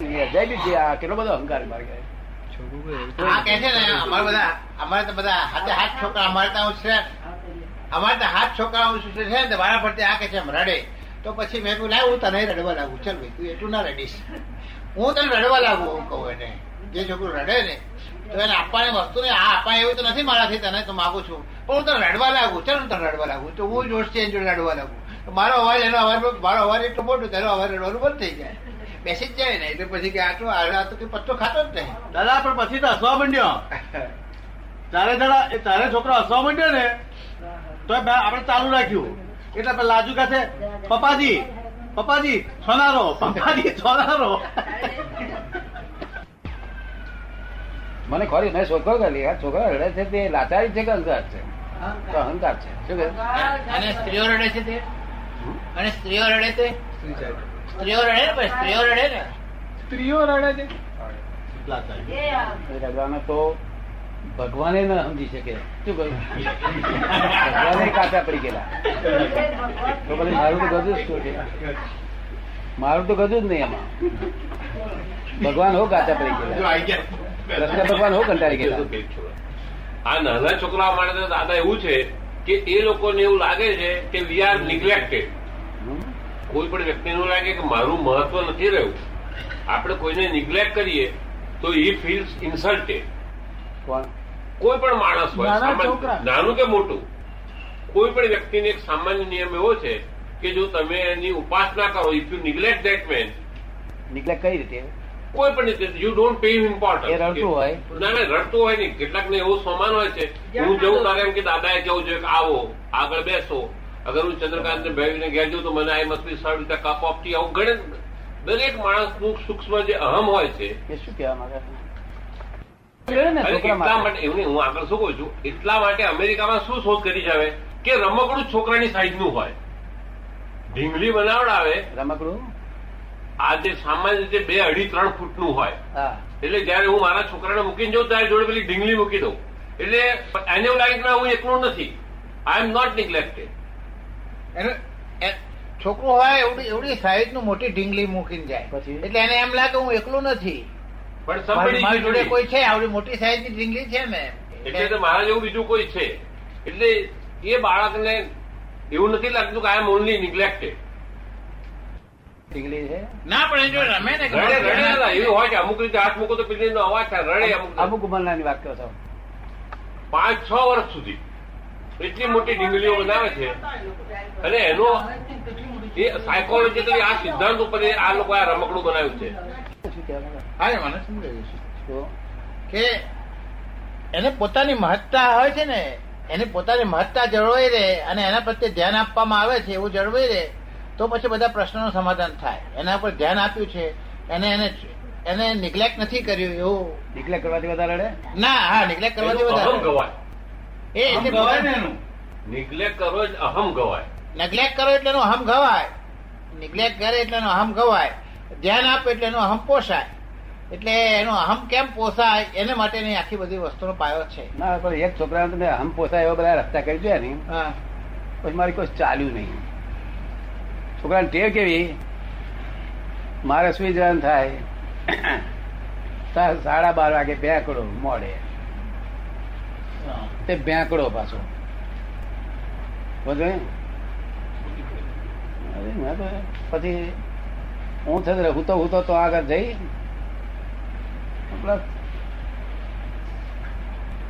અજાયબી છે આ કેટલો બધો અહંકાર છે અમારે બધા અમારે તો બધા હાથે હાથ છોકરા અમારે ત્યાં છે. અમારે તો હાથ છોકરાઓ છે ને, તો વારા ફરતી આ કે છે રડે. તો પછી મેં કહ્યું લાવ, હું તને રડવા લાગુ ચાલ ભાઈ, તું એટલું ના રડીશ. હું તને રડવા લાગુ હું કહું એને. જે છોકરું રડે ને, તો એને આપવાની વસ્તુ ને, આ આપવા એવું તો નથી મારાથી તને, તો માગું છું. પણ હું તને રડવા લાગુ ચાલ હું તને રડવા લાગુ તો હું જોશથી એની જોડે રડવા લાગુ મારો અવાજ, એનો અવાજ મારો અવાજ એટલો મોટો, તેનો અવાજ રડવાનું બંધ થઈ જાય. બેસી જ જાય ને એટલે પછી કે આટલું આ તો કે પત્તો ખાતો જ નહીં. દાદા પણ પછી તો હસવા માંડ્યો. તારે દાદા એ તારે છોકરો હસવા માંડ્યો ને તો આપણે ચાલુ રાખ્યું. એટલે પેલા લાજુ કહે પપ્પાજી પપ્પાજી સોનારો પપ્પાજી સોનારો. મને ખોરી મેં છોકરો કરી આ છોકરા રડે છે તે લાચારી છે કે અહંકાર છે? તો અહંકાર છે. શું કહે? અને સ્ત્રીઓ રડે છે તે? અને સ્ત્રીઓ રડે તે? સ્ત્રીઓ રડે ને ભાઈ સ્ત્રીઓ રડે ને. સ્ત્રીઓ રડે છે. રડવાનો તો ભગવાને ન સમજી શકે. શું કહ્યું ભગવાને કાચા પડી ગયેલા. તો પછી મારું તો ગજું જ શું છે મારું તો ગજું જ નહીં એમાં. ભગવાન હો કાચા પડી ગયેલા. કૃષ્ણ ભગવાન હો કંટાળી ગયેલા. આ નાના છોકરા માટે દાદા એવું છે કે એ લોકોને એવું લાગે છે કે વી આર નિગ્લેક્ટેડ? કોઈ પણ વ્યક્તિને એવું લાગે કે મારું મહત્વ નથી રહ્યું. આપણે કોઈને નિગ્લેક્ટ કરીએ તો ઈ ફીલ્સ ઇન્સલ્ટેડ કોઈ પણ માણસ હોય નાના કે મોટું કોઈ પણ વ્યક્તિને એક સામાન્ય નિયમ એવો છે કે જો તમે એની ઉપાસના કરો if you neglect that man neglect કઈ રીતે? કોઈ પણ રીતે યુ ડોન્ટ પે ઇમ્પોર્ટન્સ એ રડતું હોય. ના ના રડતું હોય નહીં. કેટલાક ને એવું સમાન હોય છે. હું જવું તારે એમ કે દાદાએ જવું જોઈએ કે આવો આગળ બેસો. અગર હું ચંદ્રકાંત ને ભાઈને ઘેર જઉં તો મને આઈ મસ્ટ બી સર્વ કપ ઓફ ટી આવું ગણે દરેક માણસનું સૂક્ષ્મ જે અહમ હોય છે. એ શું કહેવા માંગે છે? ને અને છોકરા એટલા માટે. એમને હું આગળ શું કહું છું? એટલા માટે અમેરિકામાં શું શોધ કરી છે હવે? કે રમકડું છોકરાની સાઈઝનું હોય. ઢીંગલી બનાવડાવે. રમકડું? આ જે સામાન્ય રીતે બે અઢી ત્રણ ફૂટનું હોય. એટલે જયારે હું મારા છોકરાને મૂકીને જાઉં ત્યારે જોડે પેલી ઢીંગલી મૂકી દઉં. એટલે એને એવું લાગે કે હું એકલું નથી. આઈ એમ નોટ નિગ્લેક્ટેડ એનું છોકરો હોય એવડી એવડી સાઈઝનું મોટી ઢીંગલી મૂકીને જાય. પછી? એટલે એને એમ લાગે હું એકલું નથી. પણ મારી જોડે કોઈ છે? આવડી મોટી સાઈઝની ઢીંગલી છે ને એટલે તો મારા જેવું બીજું કોઈ છે. એટલે એ બાળકને એવું નથી લાગતું કે આઈ એમ ઓનલી નિગ્લેક્ટેડ છે? ના પણ એ જો રમે ને એવું હોય કે અમુક રીતે હાથ મૂકો તો પેલીનો અવાજ થાય રડે અમુક અમુક ઉંમરનાની વાત કરો છો? પાંચ છ વર્ષ સુધી. એટલી મોટી ડીંગલીઓ બનાવે છે. અને એનો એ સાયકોલોજીકલી આ સિદ્ધાંત ઉપર આ લોકો આ રમકડું બનાવ્યું છે. શું? હા એ મને સમજાયું છે? કે એને પોતાની મહત્તા હોય છે ને એની પોતાની મહત્તા જળવાઈ રહે અને એના પ્રત્યે ધ્યાન આપવામાં આવે છે એવું જળવાઈ રહે તો પછી બધા પ્રશ્નોનું સમાધાન થાય. એના પર ધ્યાન આપ્યું છે એને એને એને નિગ્લેક્ટ નથી કર્યું એવું. નિગ્લેક્ટ કરવાથી વધારે ના હા નિગ્લેક્ટ કરવાથી વધારે એ એટલે ગવાય ને એનું? નિગ્લેક્ટ કરો એટલે અહમ ગવાય. નિગ્લેક્ટ કરો એટલે એનો અહમ ગવાય. નિગ્લેક્ટ કરે એટલે એનો અહમ ગવાય. ધ્યાન આપે એટલે એનો અહમ પોસાય. એટલે એનો અહમ કેમ પોસાય? એને માટેની આખી બધી વસ્તુનો પાયો છે. ના પણ એક છોકરાને તમે હમ પોસાય એવા બધા રસ્તા કરી જોયા ને. હા. પછી મારી કોઈ ચાલ્યું નહીં. છોકરાને ટેવ કેવી? મારે સુઈ જવાનું થાય. સા- સાડા બાર વાગે બેંકડો મોડે. તે બેંકડો પાછો. બધું પછી હું થશે હું તો હું તો આગળ જઈ.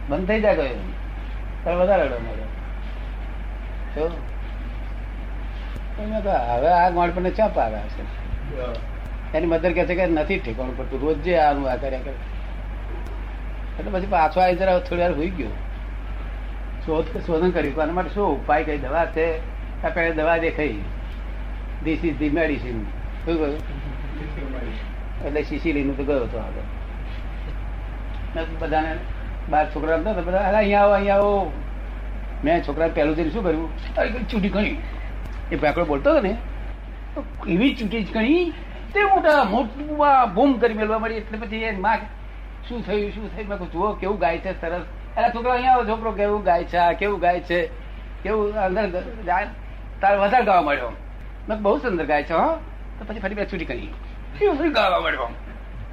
બંધ થઈ જાય ગયું ત્યારે વધારે રડો મળ્યો તો હવે આ ગોળપણને ચા પાવે છે. એની મધર કહે છે કે નથી ઠેકાણું પડતું. રોજ જે આનું આ કર્યા કરે. એટલે પછી પાછો આવી જરા થોડી વાર હોઈ ગયો. શોધ શોધન કર્યું આના માટે શું ઉપાય કઈ દવા છે? આપણે દવા દેખાઈ. ધીસ ઇઝ ધી મેડિસિન શું કહ્યું? એટલે શીશીલીનું તો ગયો હતો આગળ. બધાને બાર છોકરા હતા બધા અરે અહીંયા આવો અહીંયા આવો. મેં છોકરા પહેલું જઈને શું કર્યું? અરે ચૂંટી ગણી. એ ભાકડો બોલતો હતો ને, એવી ચૂંટી જ ગણી, તે મોટા મોટું બૂમ કરી મેળવા મળી. એટલે પછી એ માં શું થયું શું થયું? મેં જુઓ, કેવું ગાય છે, સરસ. અરે છોકરા અહીંયા છોકરો કેવું ગાય છે કેવું ગાય છે? કેવું અંદર તારે વધારે ગાવા મળ્યો મેં બહુ સુંદર ગાય છે હો. તો પછી ફરી બે છૂટી કરી. ગાવા મળ્યો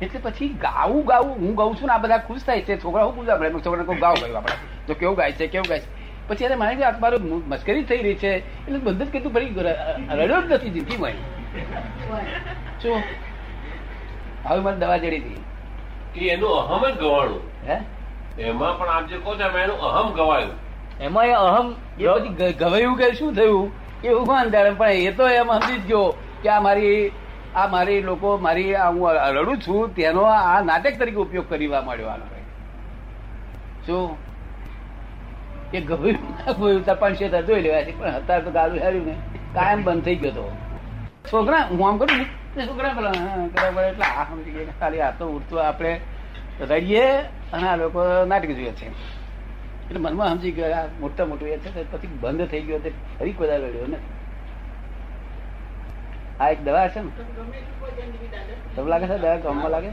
એટલે પછી ગાવું ગાવું હું ગાઉં છું ને આ બધા ખુશ થાય છે. છોકરા હું પૂછા પડે છોકરા કોઈ ગાવ ગયું આપણે. તો કેવું ગાય છે કેવું ગાય છે? પછી એને માની આ મારું મશ્કરી થઈ રહી છે. એટલે બંધ જ કીધું ફરી રડ્યો જ નથી જિંદગીમાં શું હવે મને દવા જડી હતી એનું અહમ જ ગવાણું. હે? એમાં પણ આપ જે કહો છો એમાં એનું અહમ ગવાયું. એમાં એ અહમ એ પછી ગવાયું કે શું થયું? એ ઉભાન જાણે પણ એ તો એમ સમજી જ ગયો કે આ મારી આ મારી લોકો મારી હું રડું છું તેનો આ નાટક તરીકે ઉપયોગ કરવા માંડ્યો આનો શું? એ ગવાયું ના ગવાયું તાર જોઈ લેવા છે પણ અત્યારે તો ગાલું હાર્યું ને. કાયમ બંધ થઈ ગયો હતો છોકરા હું આમ કરું ને, છોકરા પેલા એટલે આ સમજી ગયા ખાલી આ તો ઉડતું આપણે રડીએ અને આ લોકો નાટક જોઈએ છે. એટલે મનમાં સમજી ગયો આ મોટા મોટું એ છે પછી બંધ થઈ ગયો તે ફરી કોઈ રડ્યો ને આ એક દવા છે ને? તમને લાગે છે દવા કામમાં લાગે?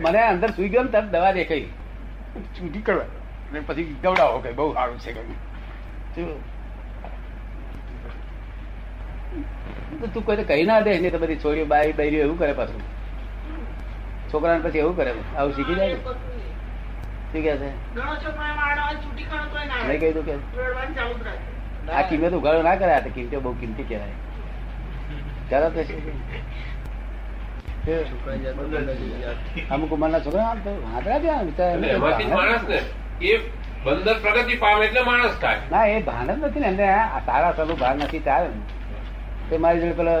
મને અંદર સુઈ ગયો ને તરત દવા દેખાઈ. છૂટી કરવા અને પછી દવડાવો કે બહુ સારું છે કહ્યું તું કોઈ કહી ના દે નહીં તો બધી છોડીઓ બાઈ બૈરીઓ એવું કરે પાછું. છોકરાને પછી એવું કરે. આવું શીખી જાય શું કે છે? નહીં કહી દઉં કે આ કિંમત ઉઘાડો ના કરે આ તો કિંમતો બહુ કિંમતી કહેવાય. ચાલો તો? અમુક ઉંમરના છોકરા આમ તો વાંદરા ત્યાં એ બંદર પ્રગતિ પામે એટલે માણસ થાય. ના એ ભાન જ નથી ને એમને આ સારા સારું ભાન નથી ચાલે. તે મારી જોડે પેલા